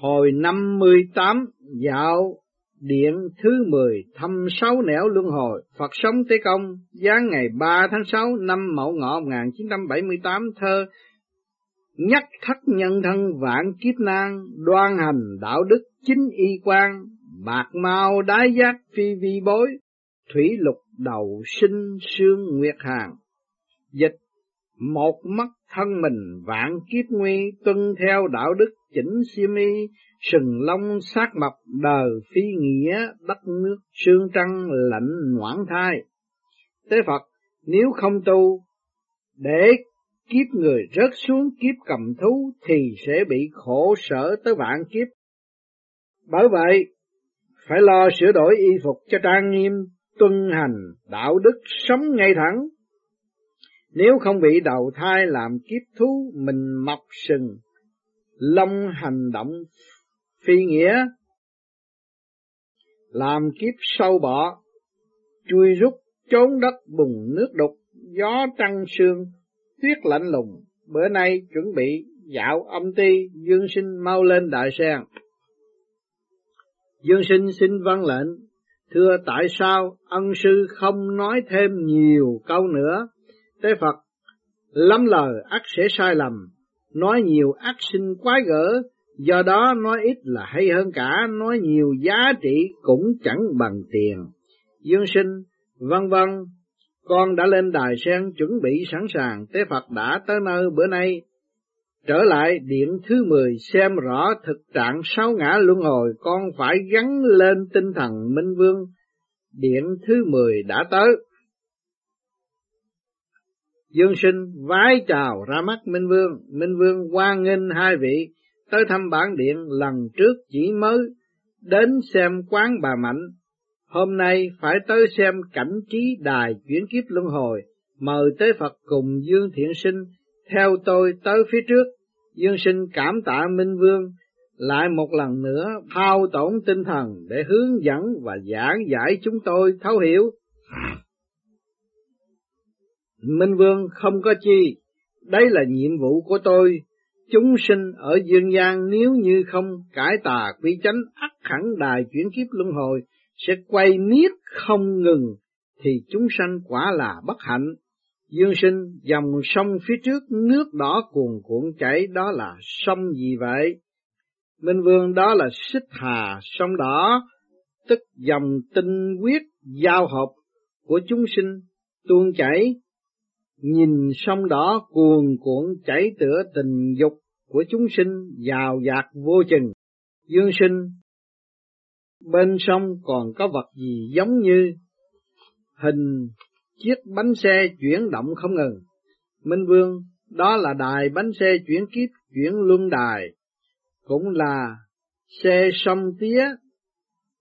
Hồi năm mươi tám dạo điện thứ mười thăm sáu nẻo luân hồi, Phật sống Tế Công, giáng ngày ba tháng sáu năm Mậu Ngọ một nghìn chín trăm bảy mươi tám thơ nhắc thất nhân thân vạn kiếp nan, đoan hành đạo đức chính y quan, bạc mau đái giác phi vi bối, thủy lục đầu sinh sương nguyệt hàng. Dịch một mắt thân mình vạn kiếp nguy, tuân theo đạo đức chỉnh siêm y, sừng long sát mập đời phi nghĩa, đất nước sương trăng lạnh noãn thai. Tế Phật nếu không tu, để kiếp người rớt xuống kiếp cầm thú thì sẽ bị khổ sở tới vạn kiếp. Bởi vậy, phải lo sửa đổi y phục cho trang nghiêm, tuân hành, đạo đức sống ngay thẳng. Nếu không bị đầu thai làm kiếp thú, mình mọc sừng, lông hành động phi nghĩa, làm kiếp sâu bọ, chui rút trốn đất bùng nước đục, gió trăng sương, tuyết lạnh lùng, bữa nay chuẩn bị dạo âm ti, dương sinh mau lên đại sen. Dương sinh xin văn lệnh, thưa tại sao ân sư không nói thêm nhiều câu nữa, Tế Phật lắm lời ắt sẽ sai lầm, nói nhiều ắt sinh quái gở, do đó nói ít là hay hơn cả, nói nhiều giá trị cũng chẳng bằng tiền. Dương sinh, vân vân, con đã lên đài sen chuẩn bị sẵn sàng, Tế Phật đã tới nơi bữa nay. Trở lại điện thứ mười xem rõ thực trạng sáu ngã luân hồi, con phải gắn lên tinh thần Minh Vương. Điện thứ mười đã tới. Dương sinh vái chào ra mắt Minh Vương, Minh Vương quan nghênh hai vị tới thăm bản điện lần trước chỉ mới đến xem quán bà Mạnh, hôm nay phải tới xem cảnh trí đài chuyển kiếp luân hồi, mời tới Phật cùng Dương Thiện Sinh theo tôi tới phía trước. Dương sinh cảm tạ Minh Vương, lại một lần nữa thao tổn tinh thần để hướng dẫn và giảng giải chúng tôi thấu hiểu. Minh Vương không có chi, đây là nhiệm vụ của tôi. Chúng sinh ở dương gian nếu như không cải tà quy chánh ắt hẳn đài chuyển kiếp luân hồi sẽ quay miết không ngừng thì chúng sanh quả là bất hạnh. Dương sinh dòng sông phía trước nước đỏ cuồn cuộn chảy đó là sông gì vậy? Minh Vương đó là xích hà sông đỏ, tức dòng tinh huyết giao hợp của chúng sinh tuôn chảy nhìn sông đỏ cuồn cuộn chảy tựa tình dục của chúng sinh giàu dạt vô chừng. Dương sinh, bên sông còn có vật gì giống như hình chiếc bánh xe chuyển động không ngừng. Minh Vương, đó là đài bánh xe chuyển kiếp, chuyển luân đài, cũng là xe sông tía,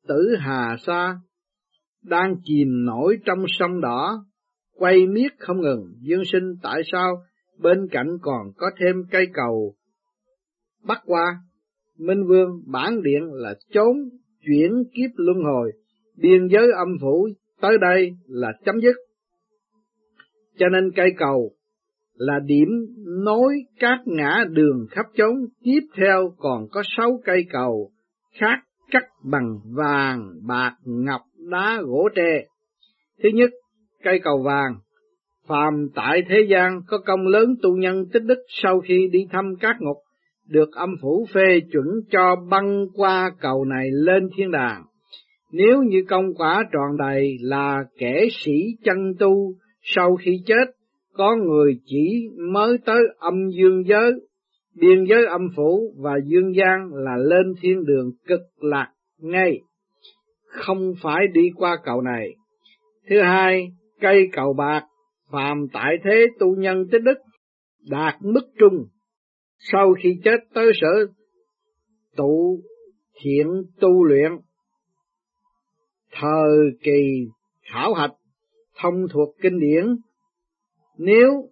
tử hà sa, đang chìm nổi trong sông đỏ, quay miết không ngừng, dương sinh tại sao bên cạnh còn có thêm cây cầu bắt qua. Minh Vương bản điện là trốn chuyển kiếp luân hồi, biên giới âm phủ tới đây là chấm dứt. Cho nên cây cầu là điểm nối các ngã đường khắp chốn, tiếp theo còn có sáu cây cầu khác cắt bằng vàng, bạc, ngọc, đá, gỗ tre. Thứ nhất, cây cầu vàng, phàm tại thế gian có công lớn tu nhân tích đức sau khi đi thăm các ngục, được âm phủ phê chuẩn cho băng qua cầu này lên thiên đàng. Nếu như công quả tròn đầy là kẻ sĩ chân tu sau khi chết, có người chỉ mới tới âm dương giới, biên giới âm phủ và dương gian là lên thiên đường cực lạc ngay, không phải đi qua cầu này. Thứ hai, cây cầu bạc, phàm tại thế tu nhân tích đức, đạt mức trung, sau khi chết tới sở tụ thiện tu luyện, thời kỳ khảo hạch, thông thuộc kinh điển, nếu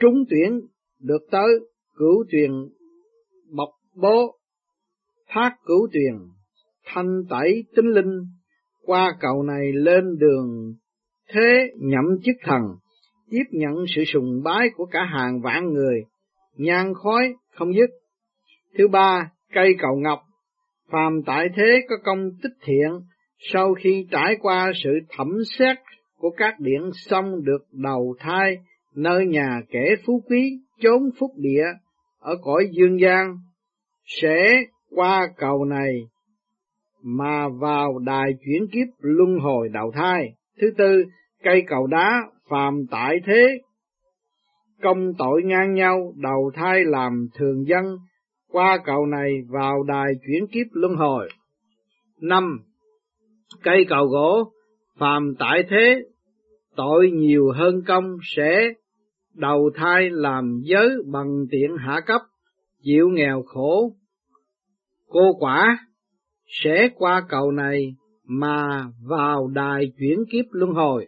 trúng tuyển được tới cửu tuyền bọc bố, thác cửu tuyền, thanh tẩy tinh linh, qua cầu này lên đường thế nhậm chức thần, tiếp nhận sự sùng bái của cả hàng vạn người, nhang khói không dứt. Thứ ba, cây cầu ngọc, phàm tại thế có công tích thiện, sau khi trải qua sự thẩm xét của các điện xong được đầu thai nơi nhà kẻ phú quý chốn phúc địa ở cõi dương gian sẽ qua cầu này mà vào đài chuyển kiếp luân hồi đầu thai. Thứ tư, cây cầu đá phàm tại thế công tội ngang nhau đầu thai làm thường dân qua cầu này vào đài chuyển kiếp luân hồi. Năm, cây cầu gỗ phàm tại thế tội nhiều hơn công sẽ đầu thai làm giới bằng tiện hạ cấp chịu nghèo khổ cô quả sẽ qua cầu này mà vào đài chuyển kiếp luân hồi.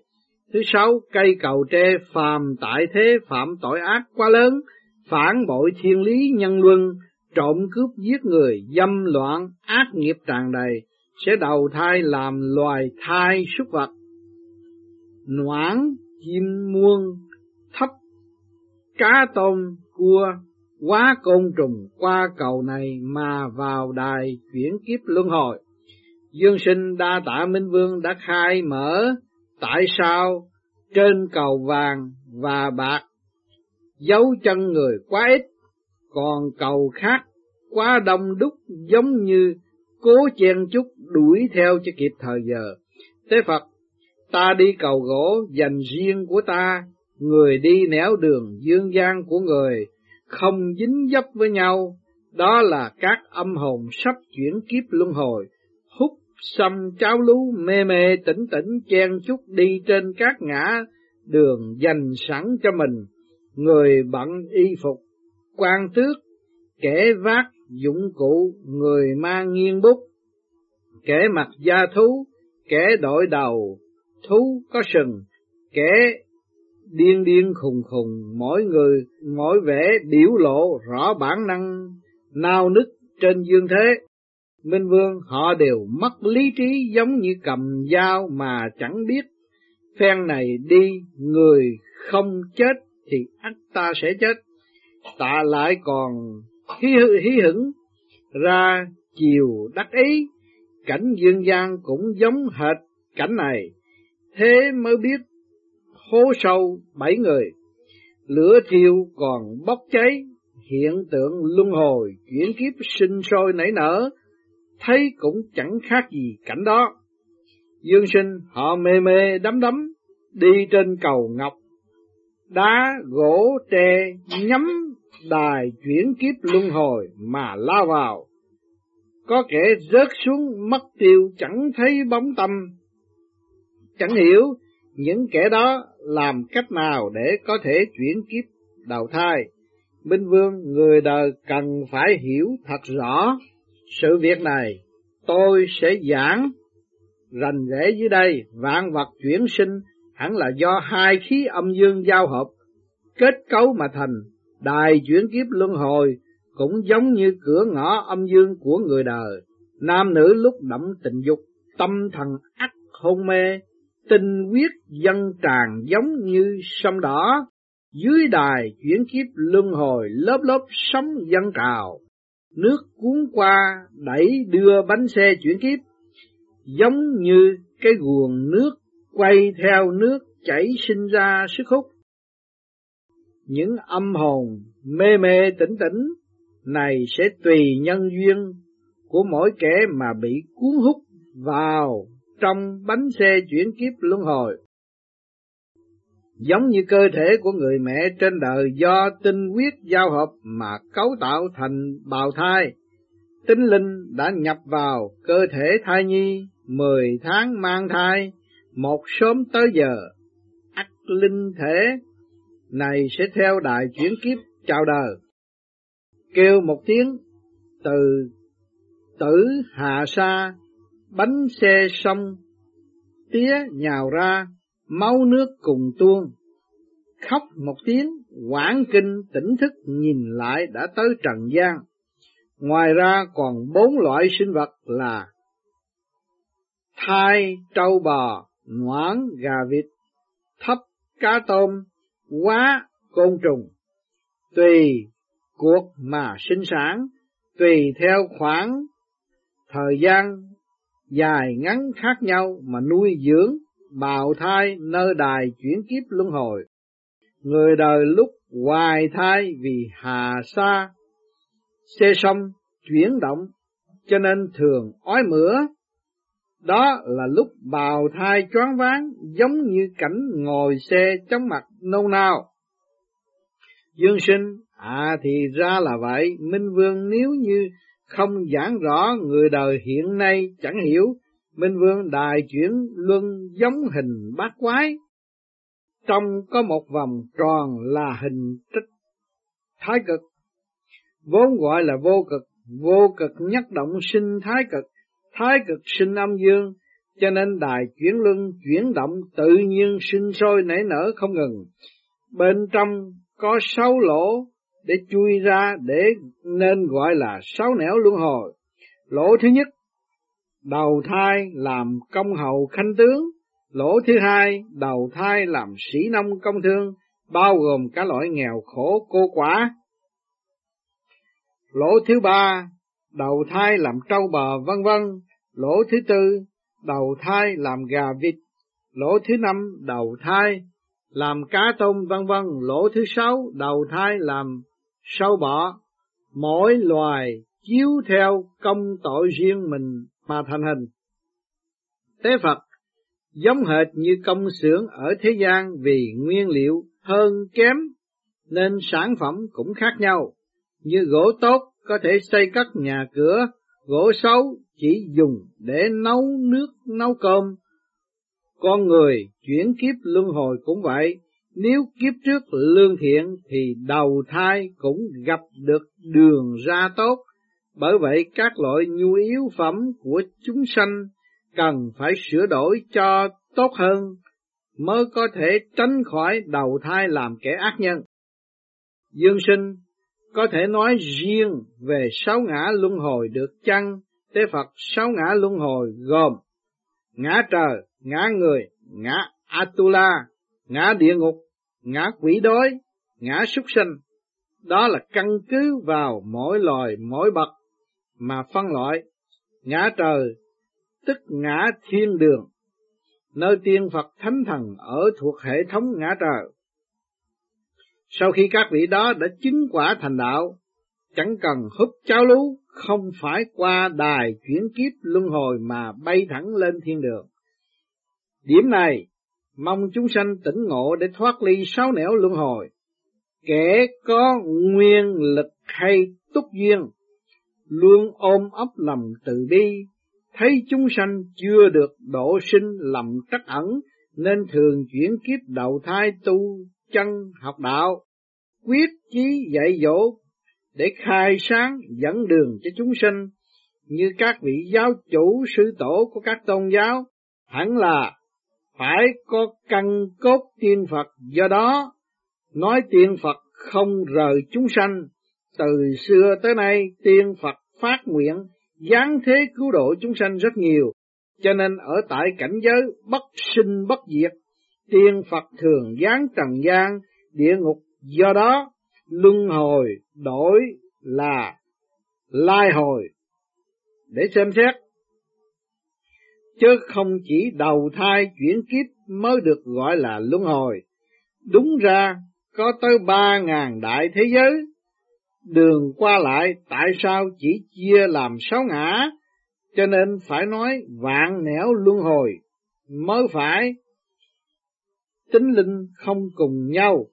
Thứ sáu, cây cầu tre phàm tại thế phạm tội ác quá lớn, phản bội thiên lý nhân luân, trộm cướp giết người, dâm loạn, ác nghiệp tràn đầy, sẽ đầu thai làm loài thai súc vật. Noãn, chim muôn, thấp, cá tôm, cua, quá côn trùng qua cầu này mà vào đài chuyển kiếp luân hồi. Dương sinh đa tạ Minh Vương đã khai mở tại sao trên cầu vàng và bạc dấu chân người quá ít, còn cầu khác quá đông đúc giống như cố chen chúc đuổi theo cho kịp thời giờ. Thế Phật, ta đi cầu gỗ dành riêng của ta, người đi nẻo đường dương gian của người, không dính dấp với nhau, đó là các âm hồn sắp chuyển kiếp luân hồi, Sầm trao cháo lú mê mê tỉnh tỉnh chen chúc đi trên các ngã đường dành sẵn cho mình, người bận y phục, quan tước, kẻ vác dụng cụ, người mang nghiêng bút, kẻ mặc da thú, kẻ đội đầu, thú có sừng, kẻ điên điên khùng khùng, mỗi người mỗi vẻ biểu lộ rõ bản năng nao nức trên dương thế. Minh Vương họ đều mất lý trí giống như cầm dao mà chẳng biết. Phen này đi người không chết thì ắt ta sẽ chết. Ta lại còn hí, hí hửng ra chiều đắc ý, cảnh dương gian cũng giống hệt cảnh này, thế mới biết hố sâu bảy người, lửa thiêu còn bốc cháy, hiện tượng luân hồi, chuyển kiếp sinh sôi nảy nở, thấy cũng chẳng khác gì cảnh đó. Dương sinh họ mê mê đắm đắm, đi trên cầu ngọc, đá gỗ tre nhắm đài chuyển kiếp luân hồi mà lao vào. Có kẻ rớt xuống mất tiêu chẳng thấy bóng tâm, chẳng hiểu những kẻ đó làm cách nào để có thể chuyển kiếp đầu thai. Minh Vương, người đời cần phải hiểu thật rõ sự việc này. Tôi sẽ giảng rành rẽ dưới đây, vạn vật chuyển sinh hẳn là do hai khí âm dương giao hợp, kết cấu mà thành, đài chuyển kiếp luân hồi cũng giống như cửa ngõ âm dương của người đời. Nam nữ lúc đậm tình dục, tâm thần ắt hôn mê, tinh huyết dân tràn giống như sông đỏ, dưới đài chuyển kiếp luân hồi lớp lớp sóng dân trào, nước cuốn qua đẩy đưa bánh xe chuyển kiếp, giống như cái guồng nước quay theo nước chảy sinh ra sức hút. Những âm hồn mê mê tỉnh tỉnh này sẽ tùy nhân duyên của mỗi kẻ mà bị cuốn hút vào trong bánh xe chuyển kiếp luân hồi. Giống như cơ thể của người mẹ trên đời do tinh huyết giao hợp mà cấu tạo thành bào thai, tinh linh đã nhập vào cơ thể thai nhi mười tháng mang thai, một sớm tới giờ, ắt linh thể này sẽ theo đại chuyển kiếp chào đời. Kêu một tiếng từ tử hạ sa bánh xe sông, tía nhào ra, máu nước cùng tuôn. Khóc một tiếng, quảng kinh tỉnh thức nhìn lại đã tới trần gian. Ngoài ra còn bốn loại sinh vật là thai, trâu bò, ngoãn, gà vịt, thấp, cá tôm, quá, côn trùng. Tùy cuộc mà sinh sản, tùy theo khoảng thời gian dài ngắn khác nhau mà nuôi dưỡng bào thai nơi đài chuyển kiếp luân hồi. Người đời lúc hoài thai vì hà sa, xe sông chuyển động, cho nên thường ói mửa. Đó là lúc bào thai choáng váng giống như cảnh ngồi xe chống mặt nâu nao. Dương sinh, à thì ra là vậy, Minh Vương nếu như không giảng rõ người đời hiện nay chẳng hiểu, Minh Vương đài chuyển luân giống hình bát quái, trong có một vòng tròn là hình trích thái cực, vốn gọi là vô cực, vô cực nhất động sinh thái cực, thái cực sinh âm dương, cho nên đài chuyển luân chuyển động tự nhiên sinh sôi nảy nở không ngừng. Bên trong có sáu lỗ để chui ra để nên gọi là sáu nẻo luân hồi. Lỗ thứ nhất, đầu thai làm công hầu khanh tướng. Lỗ thứ hai, đầu thai làm sĩ nông công thương, bao gồm cả loại nghèo khổ cô quả. Lỗ thứ ba, đầu thai làm trâu bò vân vân. Lỗ thứ tư, đầu thai làm gà vịt. Lỗ thứ năm, đầu thai làm cá tôm vân vân. Lỗ thứ sáu, đầu thai làm sâu bọ. Mỗi loài chiếu theo công tội riêng mình mà thành hình. Tế Phật giống hệt như công xưởng ở thế gian vì nguyên liệu hơn kém nên sản phẩm cũng khác nhau. Như gỗ tốt có thể xây cất nhà cửa, gỗ xấu chỉ dùng để nấu nước nấu cơm. Con người chuyển kiếp luân hồi cũng vậy, nếu kiếp trước lương thiện thì đầu thai cũng gặp được đường ra tốt. Bởi vậy các loại nhu yếu phẩm của chúng sanh cần phải sửa đổi cho tốt hơn mới có thể tránh khỏi đầu thai làm kẻ ác nhân. Dương sinh có thể nói riêng về sáu ngã luân hồi được chăng? Tế Phật sáu ngã luân hồi gồm ngã trời, ngã người, ngã Atula, ngã địa ngục, ngã quỷ đói, ngã súc sinh. Đó là căn cứ vào mỗi loài mỗi bậc mà phân loại. Ngã trời tức ngã thiên đường, nơi tiên Phật thánh thần ở thuộc hệ thống ngã trời. Sau khi các vị đó đã chứng quả thành đạo, chẳng cần húp cháo lú, không phải qua đài chuyển kiếp luân hồi mà bay thẳng lên thiên đường. Điểm này, mong chúng sanh tỉnh ngộ để thoát ly sáu nẻo luân hồi. Kẻ có nguyên lực hay túc duyên, luôn ôm ấp lòng từ bi, thấy chúng sanh chưa được độ sinh lầm trắc ẩn, nên thường chuyển kiếp đầu thai tu chân học đạo, quyết chí dạy dỗ để khai sáng dẫn đường cho chúng sinh, như các vị giáo chủ sư tổ của các tôn giáo, hẳn là phải có căn cốt tiên Phật, do đó nói tiên Phật không rời chúng sanh, từ xưa tới nay tiên Phật phát nguyện giáng thế cứu độ chúng sanh rất nhiều, cho nên ở tại cảnh giới bất sinh bất diệt, tiên Phật thường giáng trần gian, địa ngục, do đó luân hồi đổi là lai hồi. Để xem xét. Chứ không chỉ đầu thai chuyển kiếp mới được gọi là luân hồi. Đúng ra có tới ba ngàn đại thế giới đường qua lại tại sao chỉ chia làm sáu ngã cho nên phải nói vạn nẻo luân hồi mới phải tính linh không cùng nhau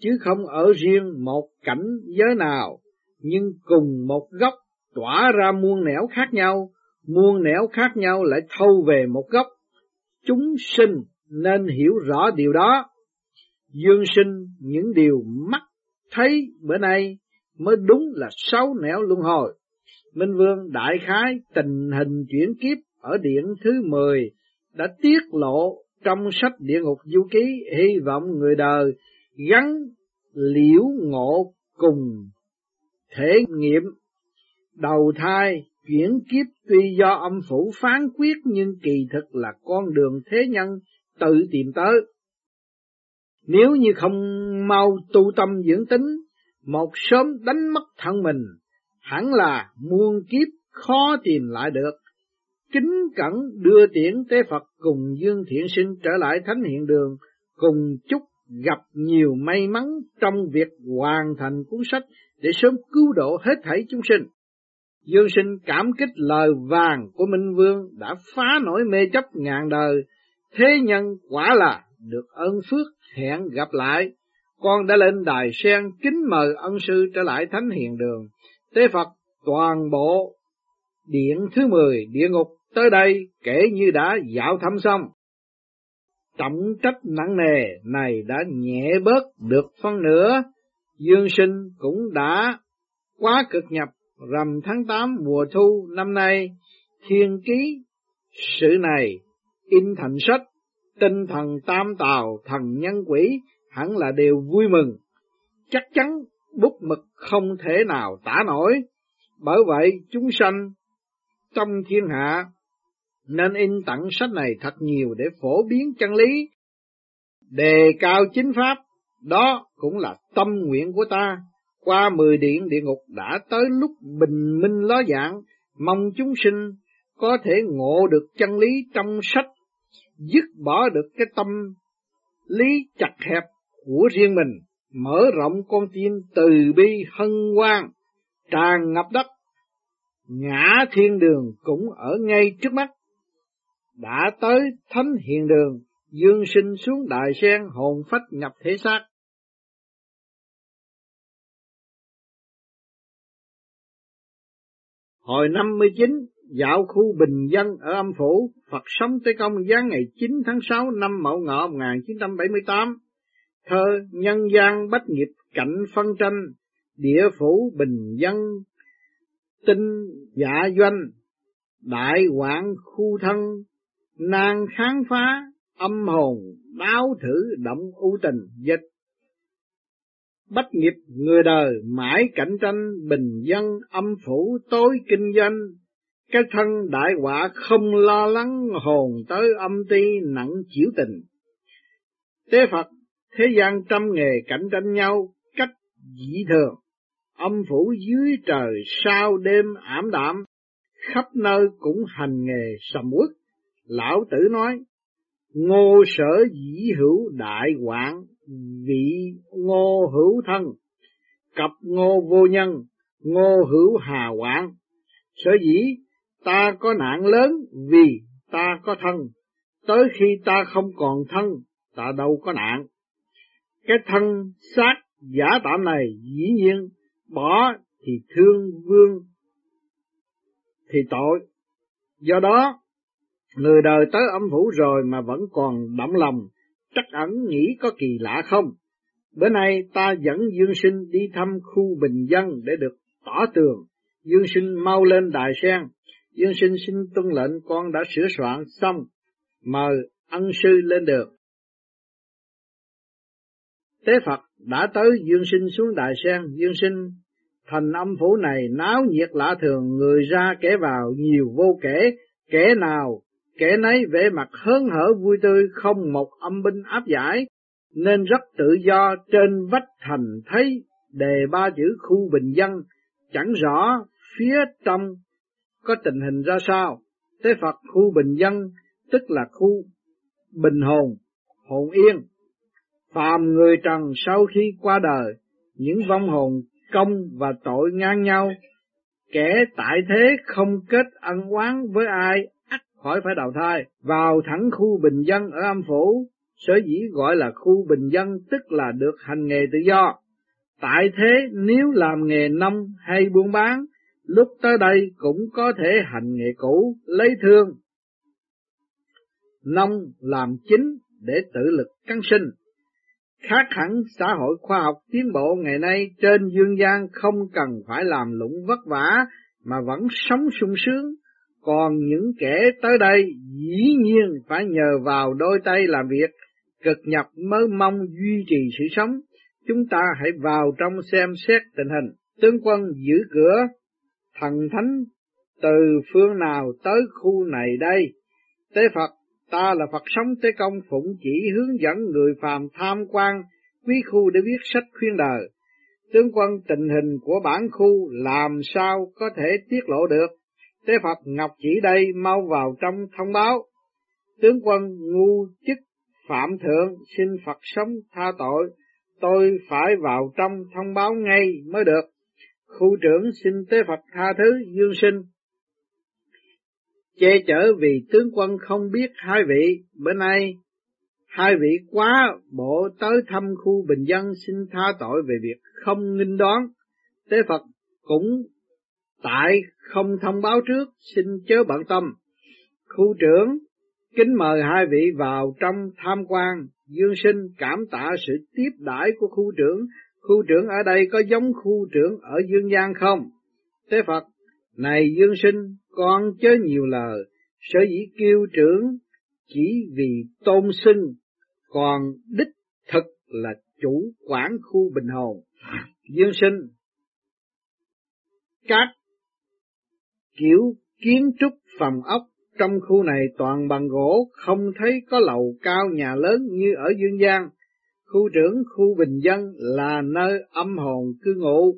chứ không ở riêng một cảnh giới nào, nhưng cùng một góc tỏa ra muôn nẻo khác nhau, muôn nẻo khác nhau lại thâu về một góc. Chúng sinh nên hiểu rõ điều đó. Dương sinh những điều mắt thấy bữa nay mới đúng là sáu nẻo luân hồi. Minh Vương đại khái tình hình chuyển kiếp ở điện thứ 10 đã tiết lộ trong sách địa ngục du ký hy vọng người đời gắn liễu ngộ cùng thể nghiệm đầu thai chuyển kiếp tuy do âm phủ phán quyết nhưng kỳ thực là con đường thế nhân tự tìm tới. Nếu như không mau tu tâm dưỡng tính, một sớm đánh mất thân mình, hẳn là muôn kiếp khó tìm lại được. Kính cẩn đưa tiễn tế Phật cùng Dương Thiện Sinh trở lại Thánh Hiện Đường, cùng chúc gặp nhiều may mắn trong việc hoàn thành cuốn sách để sớm cứu độ hết thảy chúng sinh. Dương sinh cảm kích lời vàng của Minh Vương đã phá nổi mê chấp ngàn đời, thế nhân quả là được ơn phước hẹn gặp lại. Con đã lên đài sen kính mời ân sư trở lại thánh hiền đường. Tế Phật toàn bộ điện thứ mười địa ngục tới đây kể như đã dạo thăm xong. Trọng trách nặng nề này đã nhẹ bớt được phân nửa, dương sinh cũng đã quá cực nhập rằm tháng 8 mùa thu năm nay, thiên ký sự này in thành sách, tinh thần tam tào thần nhân quỷ hẳn là đều vui mừng, chắc chắn bút mực không thể nào tả nổi, bởi vậy chúng sanh trong thiên hạ nên in tặng sách này thật nhiều để phổ biến chân lý, đề cao chính pháp, đó cũng là tâm nguyện của ta. Qua mười điện địa ngục đã tới lúc bình minh ló dạng, mong chúng sinh có thể ngộ được chân lý trong sách, dứt bỏ được cái tâm lý chặt hẹp của riêng mình, mở rộng con tim từ bi hân hoan, tràn ngập đất. Ngã thiên đường cũng ở ngay trước mắt. Đã tới thánh hiện đường, dương sinh xuống đại sen hồn phách nhập thể xác. Hồi năm mươi chín, dạo khu bình dân ở âm phủ, Phật sống tới công giáng ngày 9 tháng 6 năm Mậu Ngọ 1978. Thơ Nhân gian bách nghiệp cảnh phân tranh, địa phủ bình dân, tinh dạ doanh, đại hoạn khu thân, nàng kháng phá, âm hồn, đáo thử động ưu tình dịch Bách nghiệp người đời mãi cạnh tranh bình dân âm phủ tối kinh doanh, cái thân đại quả không lo lắng hồn tới âm ti nặng chịu tình. Tế Phật, thế gian trăm nghề cạnh tranh nhau cách dị thường, âm phủ dưới trời sao đêm ảm đạm, khắp nơi cũng hành nghề sầm uất. Lão tử nói, ngô sở dĩ hữu đại hoạn vị ngô hữu thân, cặp ngô vô nhân, ngô hữu hà quảng. Sở dĩ ta có nạn lớn vì ta có thân, tới khi ta không còn thân, ta đâu có nạn. Cái thân xác giả tạm này dĩ nhiên bỏ thì thương vương thì tội. Do đó, người đời tới âm phủ rồi mà vẫn còn động lòng chắc ẩn nghĩ có kỳ lạ không? Bữa nay ta dẫn Dương Sinh đi thăm khu bình dân để được tỏ tường. Dương Sinh mau lên đài sen. Dương Sinh xin tuân lệnh con đã sửa soạn xong. Mời ân sư lên được. Tế Phật đã tới Dương Sinh xuống đại sen. Dương Sinh thành âm phủ này náo nhiệt lạ thường, người ra kẻ vào nhiều vô kể, kẻ nào kẻ nấy vẻ mặt hớn hở vui tươi không một âm binh áp giải, nên rất tự do trên vách thành thấy đề ba chữ khu bình dân, chẳng rõ phía trong có tình hình ra sao. Tế Phật khu bình dân tức là khu bình hồn, hồn yên. Phàm người trần sau khi qua đời, những vong hồn công và tội ngang nhau, kẻ tại thế không kết ân oán với ai khỏi phải đầu thai, vào thẳng khu bình dân ở âm phủ, sở dĩ gọi là khu bình dân tức là được hành nghề tự do. Tại thế nếu làm nghề nông hay buôn bán, lúc tới đây cũng có thể hành nghề cũ, lấy thương. Nông làm chính để tự lực căng sinh. Khác hẳn xã hội khoa học tiến bộ ngày nay trên dương gian không cần phải làm lụng vất vả mà vẫn sống sung sướng, còn những kẻ tới đây dĩ nhiên phải nhờ vào đôi tay làm việc, cực nhập mới mong duy trì sự sống. Chúng ta hãy vào trong xem xét tình hình. Tướng quân giữ cửa, thần thánh từ phương nào tới khu này đây? Tế Phật, ta là Phật sống Tế Công phụng chỉ hướng dẫn người phàm tham quan quý khu để viết sách khuyên đời. Tướng quân tình hình của bản khu làm sao có thể tiết lộ được. Tế Phật Ngọc chỉ đây mau vào trong thông báo. Tướng quân ngu chức phạm thượng xin Phật sống tha tội. Tôi phải vào trong thông báo ngay mới được. Khu trưởng xin Tế Phật tha thứ dương sinh. che chở vì tướng quân không biết hai vị, bữa nay hai vị quá bộ tới thăm khu bình dân xin tha tội về việc không nghinh đoán. Tế Phật cũng tại không thông báo trước, xin chớ bận tâm. Khu trưởng kính mời hai vị vào trong tham quan, dương sinh cảm tạ sự tiếp đãi của khu trưởng. Khu trưởng ở đây có giống khu trưởng ở dương gian không? Tế Phật, này dương sinh, con chớ nhiều lời, sở dĩ kêu trưởng chỉ vì tôn xưng, còn đích thực là chủ quản khu bình hồn. Dương sinh, các kiểu kiến trúc phòng ốc trong khu này toàn bằng gỗ, không thấy có lầu cao nhà lớn như ở Dương Giang. Khu trưởng khu bình dân là nơi âm hồn cư ngụ,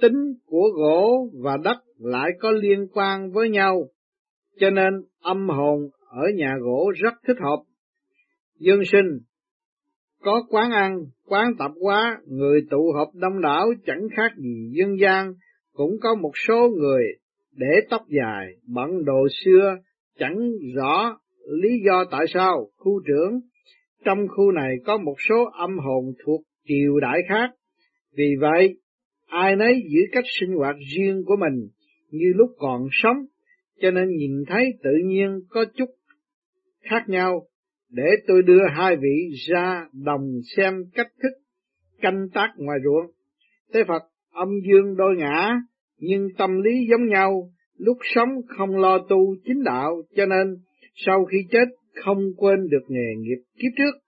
tính của gỗ và đất lại có liên quan với nhau, cho nên âm hồn ở nhà gỗ rất thích hợp. Dương sinh, có quán ăn, quán tập quá, người tụ họp đông đảo chẳng khác gì dân gian, cũng có một số người để tóc dài, bận đồ xưa, chẳng rõ lý do tại sao. Khu trưởng trong khu này có một số âm hồn thuộc triều đại khác. Vì vậy, ai nấy giữ cách sinh hoạt riêng của mình như lúc còn sống, cho nên nhìn thấy tự nhiên có chút khác nhau để tôi đưa hai vị ra đồng xem cách thức canh tác ngoài ruộng. Thế Phật âm dương đôi ngã, nhưng tâm lý giống nhau, lúc sống không lo tu chính đạo, cho nên sau khi chết không quên được nghề nghiệp kiếp trước.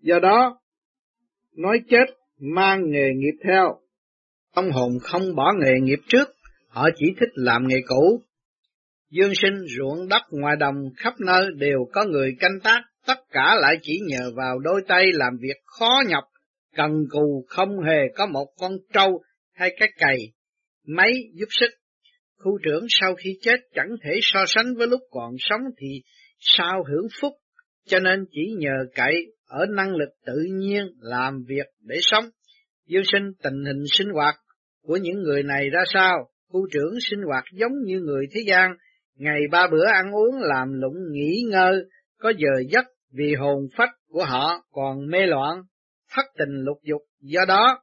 Do đó, nói chết mang nghề nghiệp theo. Ông hồn không bỏ nghề nghiệp trước, họ chỉ thích làm nghề cũ. Dương sinh ruộng đất ngoài đồng khắp nơi đều có người canh tác, tất cả lại chỉ nhờ vào đôi tay làm việc khó nhọc, cần cù không hề có một con trâu hay cái cày, máy giúp sức. Khu trưởng sau khi chết chẳng thể so sánh với lúc còn sống thì sao hưởng phúc, cho nên chỉ nhờ cậy ở năng lực tự nhiên làm việc để sống. yêu sinh tình hình sinh hoạt của những người này ra sao? Khu trưởng sinh hoạt giống như người thế gian, ngày ba bữa ăn uống làm lụng nghỉ ngơi, có giờ giấc vì hồn phách của họ còn mê loạn, thất tình lục dục, do đó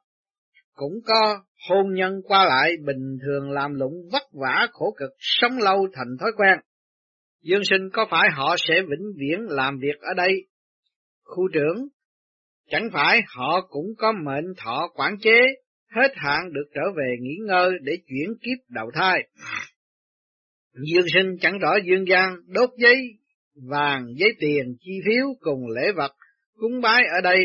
cũng có hôn nhân qua lại bình thường làm lụng vất vả khổ cực sống lâu thành thói quen. Dương sinh có phải họ sẽ vĩnh viễn làm việc ở đây? Khu trưởng, chẳng phải họ cũng có mệnh thọ quản chế, hết hạn được trở về nghỉ ngơi để chuyển kiếp đầu thai. Dương sinh chẳng rõ dương gian đốt giấy vàng, giấy tiền, chi phiếu cùng lễ vật, cúng bái ở đây,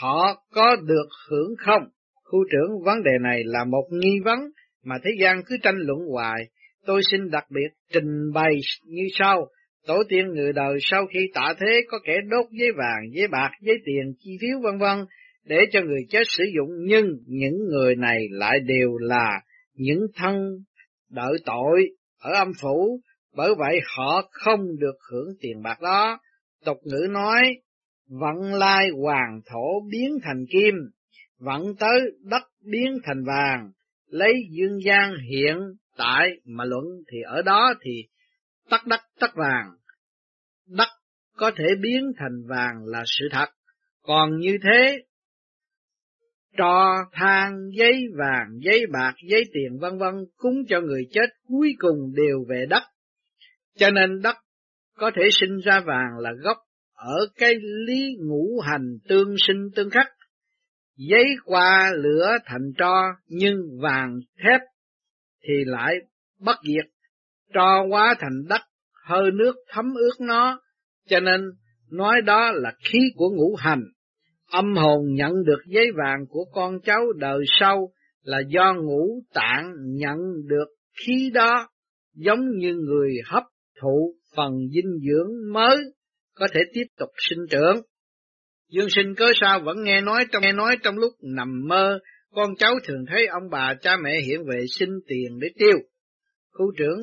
họ có được hưởng không? Khu trưởng vấn đề này là một nghi vấn mà thế gian cứ tranh luận hoài. Tôi xin đặc biệt trình bày như sau. Tổ tiên người đời sau khi tạ thế có kẻ đốt giấy vàng, giấy bạc, giấy tiền, chi phiếu vân vân để cho người chết sử dụng, nhưng những người này lại đều là những thân đợi tội ở âm phủ, bởi vậy họ không được hưởng tiền bạc đó. Tục ngữ nói, vận lai hoàng thổ biến thành kim, vận tới đất biến thành vàng, lấy dương gian hiện tại mà luận thì ở đó thì tắt đất tắt vàng. Đất có thể biến thành vàng là sự thật, còn như thế trò than giấy vàng, giấy bạc, giấy tiền vân vân cúng cho người chết cuối cùng đều về đất. Cho nên đất có thể sinh ra vàng là gốc ở cái lý ngũ hành tương sinh tương khắc. Giấy qua lửa thành tro nhưng vàng thép thì lại bất diệt. cho hóa thành đất, hơi nước thấm ướt nó, cho nên nói đó là khí của ngũ hành. Âm hồn nhận được giấy vàng của con cháu đời sau là do ngũ tạng nhận được khí đó, giống như người hấp thụ phần dinh dưỡng mới có thể tiếp tục sinh trưởng. Dương sinh cớ sao vẫn nghe nói trong nghe nói trong lúc nằm mơ con cháu thường thấy ông bà cha mẹ hiện về xin tiền để tiêu. Khu trưởng,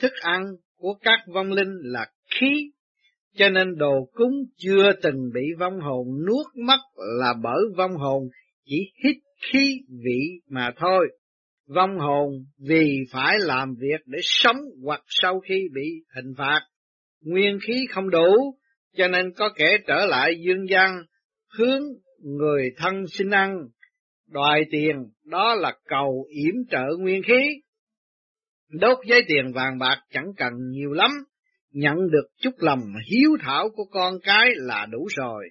thức ăn của các vong linh là khí, cho nên đồ cúng chưa từng bị vong hồn nuốt mất là bởi vong hồn chỉ hít khí vị mà thôi. Vong hồn vì phải làm việc để sống hoặc sau khi bị hình phạt, nguyên khí không đủ, cho nên có kẻ trở lại dương gian hướng người thân xin ăn, đòi tiền, đó là cầu yểm trợ nguyên khí. Đốt giấy tiền vàng bạc chẳng cần nhiều lắm, nhận được chút lòng hiếu thảo của con cái là đủ rồi.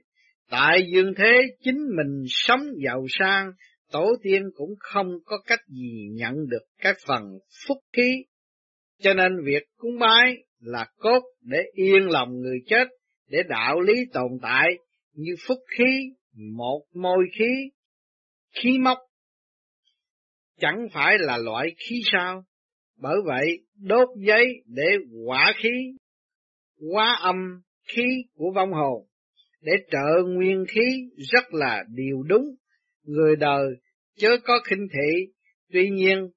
Tại dương thế chính mình sống giàu sang, tổ tiên cũng không có cách gì nhận được các phần phúc khí. Cho nên việc cúng bái là cốt để yên lòng người chết, để đạo lý tồn tại như phúc khí, một môi khí, khí mốc. Chẳng phải là loại khí sao? Bởi vậy, đốt giấy để quả khí, hóa âm khí của vong hồn, để trợ nguyên khí rất là điều đúng. Người đời chớ có khinh thị, tuy nhiên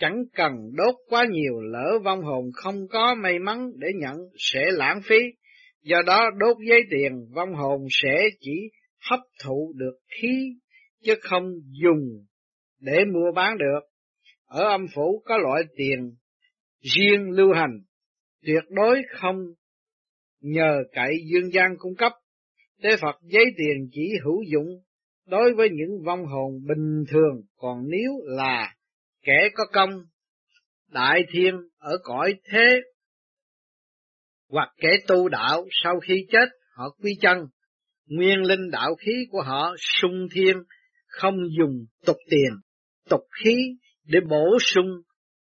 chẳng cần đốt quá nhiều lỡ vong hồn không có may mắn để nhận sẽ lãng phí. Do đó đốt giấy tiền vong hồn sẽ chỉ hấp thụ được khí chứ không dùng để mua bán được. Ở âm phủ có loại tiền riêng lưu hành, tuyệt đối không nhờ cậy dương gian cung cấp. Tế Phật giấy tiền chỉ hữu dụng đối với những vong hồn bình thường, còn nếu là kẻ có công, đại thiên ở cõi thế, hoặc kẻ tu đạo sau khi chết họ quy chân, nguyên linh đạo khí của họ sung thiên, không dùng tục tiền, tục khí để bổ sung.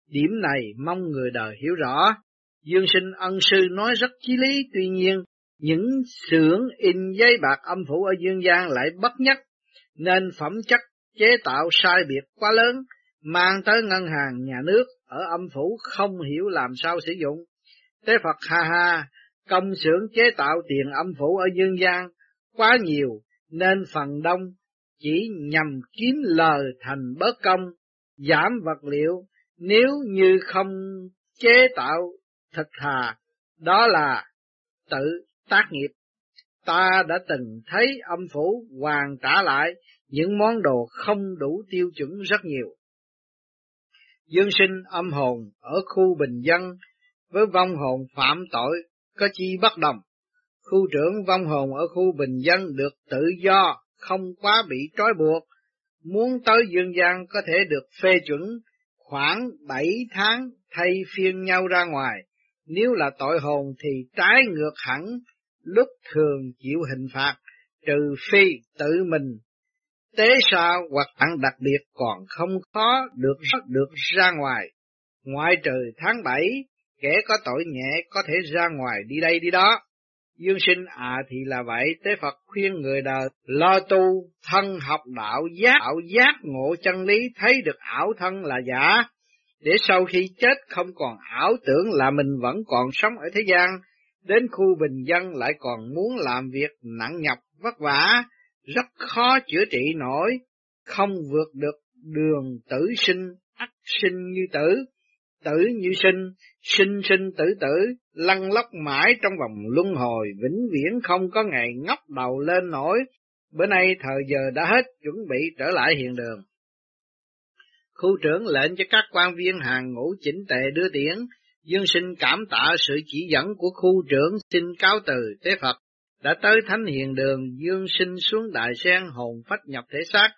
Điểm này mong người đời hiểu rõ. Dương sinh ân sư nói rất chí lý, tuy nhiên những xưởng in giấy bạc âm phủ ở dương gian lại bất nhất, nên phẩm chất chế tạo sai biệt quá lớn, mang tới ngân hàng nhà nước ở âm phủ không hiểu làm sao sử dụng. Tế Phật ha ha, công xưởng chế tạo tiền âm phủ ở dương gian quá nhiều, nên phần đông chỉ nhằm kiếm lời thành bớt công, giảm vật liệu, nếu như không chế tạo thật thà, đó là tự tác nghiệp. Ta đã từng thấy âm phủ hoàn trả lại những món đồ không đủ tiêu chuẩn rất nhiều. Dương sinh âm hồn ở khu bình dân với vong hồn phạm tội có chi bất đồng. Khu trưởng vong hồn ở khu bình dân được tự do, không quá bị trói buộc, muốn tới dương gian có thể được phê chuẩn khoảng bảy tháng thay phiên nhau ra ngoài, nếu là tội hồn thì trái ngược hẳn lúc thường chịu hình phạt, trừ phi tự mình tế sao hoặc ăn đặc biệt còn không khó được được ra ngoài. Ngoại trừ tháng bảy, kẻ có tội nhẹ có thể ra ngoài đi đây đi đó. Dương sinh à thì là vậy, tế Phật khuyên người đời lo tu, thân học đạo giác, ảo giác ngộ chân lý thấy được ảo thân là giả, để sau khi chết không còn ảo tưởng là mình vẫn còn sống ở thế gian, đến khu bình dân lại còn muốn làm việc nặng nhọc vất vả, rất khó chữa trị nổi, không vượt được đường tử sinh, ắt sinh như tử, tử như sinh, sinh sinh tử tử, lăn lóc mãi trong vòng luân hồi, vĩnh viễn không có ngày ngóc đầu lên nổi, bữa nay thời giờ đã hết, chuẩn bị trở lại hiện đường. Khu trưởng lệnh cho các quan viên hàng ngũ chỉnh tề đưa tiễn, Dương sinh cảm tạ sự chỉ dẫn của khu trưởng xin cáo từ tế Phật, đã tới thánh hiện đường dương sinh xuống đại sen hồn phách nhập thể xác,